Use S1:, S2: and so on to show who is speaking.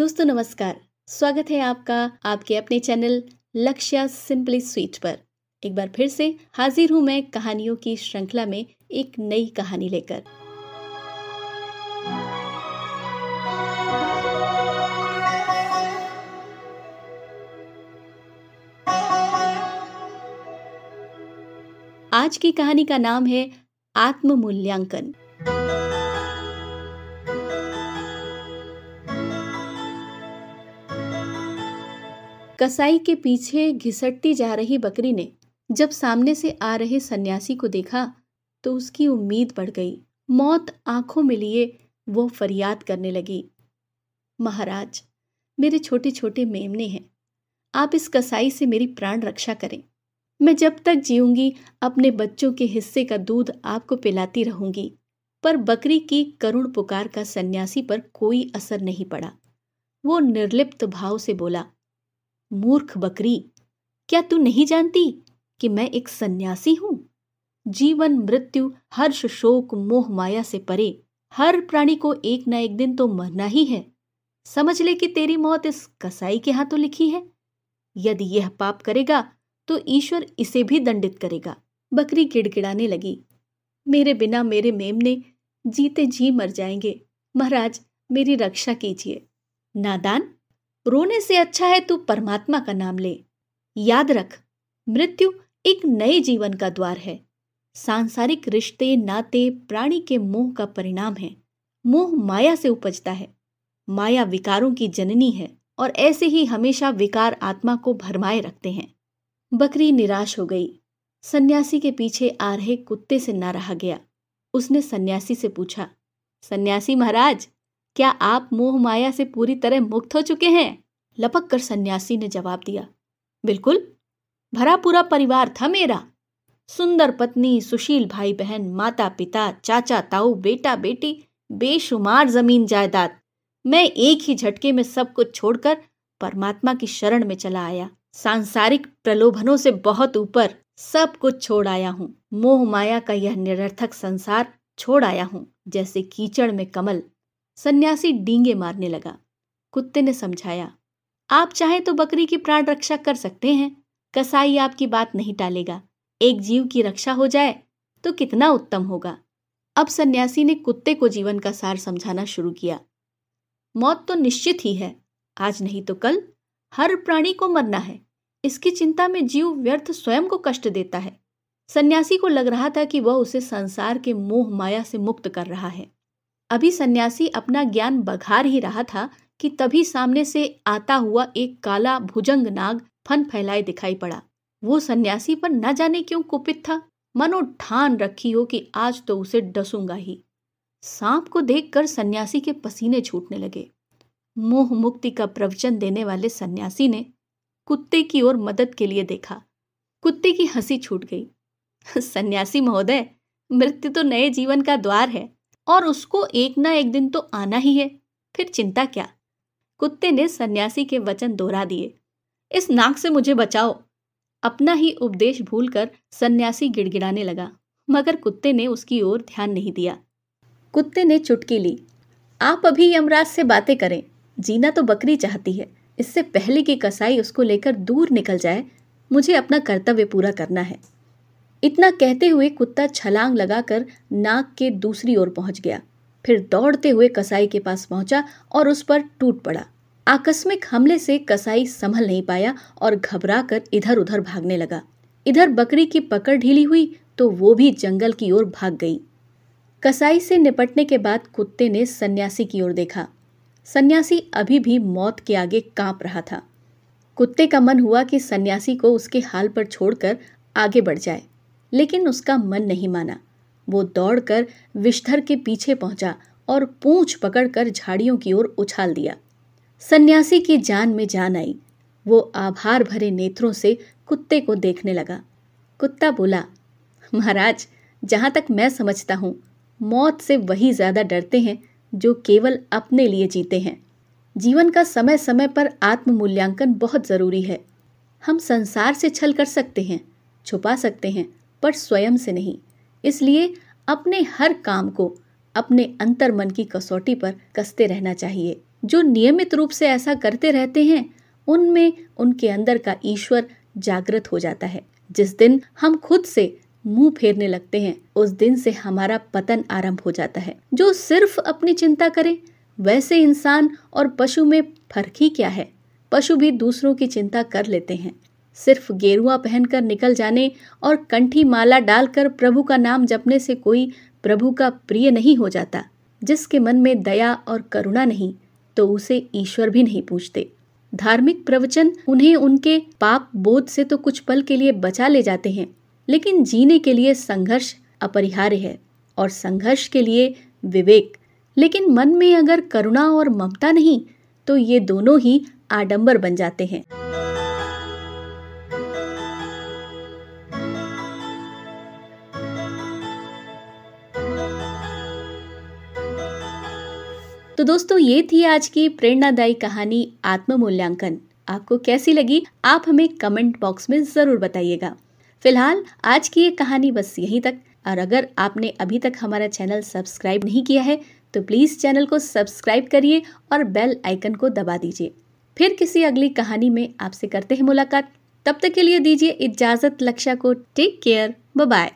S1: दोस्तों, नमस्कार। स्वागत है आपका, आपके अपने चैनल लक्ष्य सिंपली स्वीट पर। एक बार फिर से हाजिर हूँ मैं कहानियों की श्रृंखला में एक नई कहानी लेकर। आज की कहानी का नाम है आत्म मूल्यांकन कसाई के पीछे घिसटती जा रही बकरी ने जब सामने से आ रहे सन्यासी को देखा तो उसकी उम्मीद बढ़ गई। मौत आँखों में लिए वो फरियाद करने लगी। महाराज, मेरे छोटे छोटे मेमने हैं। आप इस कसाई से मेरी प्राण रक्षा करें। मैं जब तक जीऊँगी, अपने बच्चों के हिस्से का दूध आपको पिलाती रहूँगी। पर बकरी की करुण पुकार का सन्यासी पर कोई असर नहीं पड़ा। वो निर्लिप्त भाव से बोला मूर्ख बकरी, क्या तू नहीं जानती कि मैं एक सन्यासी हूँ? जीवन, मृत्यु, हर्ष, शोक, मोह, माया से परे, हर प्राणी को एक ना एक दिन तो मरना ही है। समझ ले कि तेरी मौत इस कसाई के हाथों लिखी है। यदि यह पाप करेगा तो ईश्वर इसे भी दंडित करेगा। बकरी गिड़गिड़ाने लगी। मेरे बिना मेरे मेमने जीते जी मर जाएँगे। महाराज, मेरी रक्षा कीजिए। नादान? रोने से अच्छा है तू परमात्मा का नाम ले। याद रख, मृत्यु एक नए जीवन का द्वार है। सांसारिक रिश्ते, नाते, प्राणी के मोह का परिणाम है। मोह माया से उपजता है। माया विकारों की जननी है और ऐसे ही हमेशा विकार आत्मा को भरमाए रखते हैं। बकरी निराश हो गई। सन्यासी के पीछे आ रहे कुत्ते से ना रहा गया। उसने सन्यासी से पूछा, सन्यासी महाराज क्या आप मोह माया से पूरी तरह मुक्त हो चुके हैं? लपक कर सन्यासी ने जवाब दिया, बिल्कुल, भरा पूरा परिवार था मेरा। सुंदर पत्नी, सुशील भाई बहन माता पिता चाचा, ताऊ बेटा बेटी बेशुमार ज़मीन जायदाद। मैं एक ही झटके में सब कुछ छोड़कर परमात्मा की शरण में चला आया। सांसारिक प्रलोभनों से बहुत ऊपर सब कुछ छोड़ आया हूँ। मोह माया का यह निरर्थक संसार छोड़ आया हूँ, जैसे कीचड़ में कमल। सन्यासी डींगे मारने लगा। कुत्ते ने समझाया, आप चाहें तो बकरी की प्राण रक्षा कर सकते हैं, कसाई आपकी बात नहीं टालेगा। एक जीव की रक्षा हो जाए तो कितना उत्तम होगा। अब सन्यासी ने कुत्ते को जीवन का सार समझाना शुरू किया। मौत तो निश्चित ही है, आज नहीं तो कल। हर प्राणी को मरना है, इसकी चिंता में जीव व्यर्थ स्वयं को कष्ट देता है। सन्यासी को लग रहा था कि वह उसे संसार के मोह माया से मुक्त कर रहा है। अभी सन्यासी अपना ज्ञान बघार ही रहा था कि तभी सामने से आता हुआ एक काला भुजंग नाग फन फैलाए दिखाई पड़ा। वो सन्यासी पर न जाने क्यों कुपित था? मनो ठान रखी हो कि आज तो उसे डसूँगा ही। सांप को देखकर सन्यासी के पसीने छूटने लगे। मोह मुक्ति का प्रवचन देने वाले सन्यासी ने कुत्ते की ओर मदद के लिए देखा। कुत्ते की हँसी छूट गई। सन्यासी महोदय, मृत्यु तो नए जीवन का द्वार है। और उसको एक ना एक दिन तो आना ही है। फिर चिंता क्या? कुत्ते ने सन्यासी के वचन दोहरा दिए। इस नाक से मुझे बचाओ। अपना ही उपदेश भूलकर सन्यासी गिड़गिड़ाने लगा, मगर कुत्ते ने उसकी ओर ध्यान नहीं दिया। कुत्ते ने चुटकी ली। आप अभी यमराज से बातें करें। जीना तो बकरी चाहती है। इससे पहले कि कसाई उसको लेकर दूर निकल जाए, मुझे अपना कर्तव्य पूरा करना है। इतना कहते हुए कुत्ता छलांग लगाकर नाक के दूसरी ओर पहुँच गया। फिर दौड़ते हुए कसाई के पास पहुँचा और उस पर टूट पड़ा। आकस्मिक हमले से कसाई संभल नहीं पाया और घबरा कर इधर उधर भागने लगा। इधर बकरी की पकड़ ढीली हुई तो वो भी जंगल की ओर भाग गई। कसाई से निपटने के बाद कुत्ते ने सन्यासी की ओर देखा। सन्यासी अभी भी मौत के आगे काँप रहा था। कुत्ते का मन हुआ कि सन्यासी को उसके हाल पर छोड़कर आगे बढ़ जाए। लेकिन उसका मन नहीं माना। वो दौड़कर विषधर के पीछे पहुँचा और पूंछ पकड़कर झाड़ियों की ओर उछाल दिया। सन्यासी की जान में जान आई। वो आभार भरे नेत्रों से कुत्ते को देखने लगा। कुत्ता बोला, महाराज, जहाँ तक मैं समझता हूँ, मौत से वही ज़्यादा डरते हैं जो केवल अपने लिए जीते हैं। जीवन का समय समय पर आत्म मूल्यांकन बहुत ज़रूरी है। हम संसार से छल कर सकते हैं, छुपा सकते हैं पर स्वयं से नहीं। इसलिए अपने हर काम को अपने अंतर मन की कसौटी पर कसते रहना चाहिए। जो नियमित रूप से ऐसा करते रहते हैं, उनमें उनके अंदर का ईश्वर जागृत हो जाता है। जिस दिन हम खुद से मुँह फेरने लगते हैं, उस दिन से हमारा पतन आरंभ हो जाता है। जो सिर्फ़ अपनी चिंता करे, वैसे इंसान और पशु में फ़र्क ही क्या है? पशु भी दूसरों की चिंता कर लेते हैं। सिर्फ़ गेरुआ पहनकर निकल जाने और कंठी माला डालकर प्रभु का नाम जपने से कोई प्रभु का प्रिय नहीं हो जाता, जिसके मन में दया और करुणा नहीं तो उसे ईश्वर भी नहीं पूछते धार्मिक प्रवचन उन्हें उनके पाप बोध से तो कुछ पल के लिए बचा ले जाते हैं, लेकिन जीने के लिए संघर्ष अपरिहार्य है और संघर्ष के लिए विवेक। लेकिन मन में अगर करुणा और ममता नहीं तो ये दोनों ही आडंबर बन जाते हैं। तो दोस्तों, ये थी आज की प्रेरणादायी कहानी आत्म मूल्यांकन आपको कैसी लगी, आप हमें कमेंट बॉक्स में ज़रूर बताइएगा। फ़िलहाल, आज की ये कहानी बस यहीं तक। और अगर आपने अभी तक हमारा चैनल सब्सक्राइब नहीं किया है तो प्लीज़ चैनल को सब्सक्राइब करिए और बेल आइकन को दबा दीजिए। फिर किसी अगली कहानी में आपसे करते हैं मुलाकात। तब तक के लिए दीजिए इजाज़त लक्ष्य को टेक केयर। बाय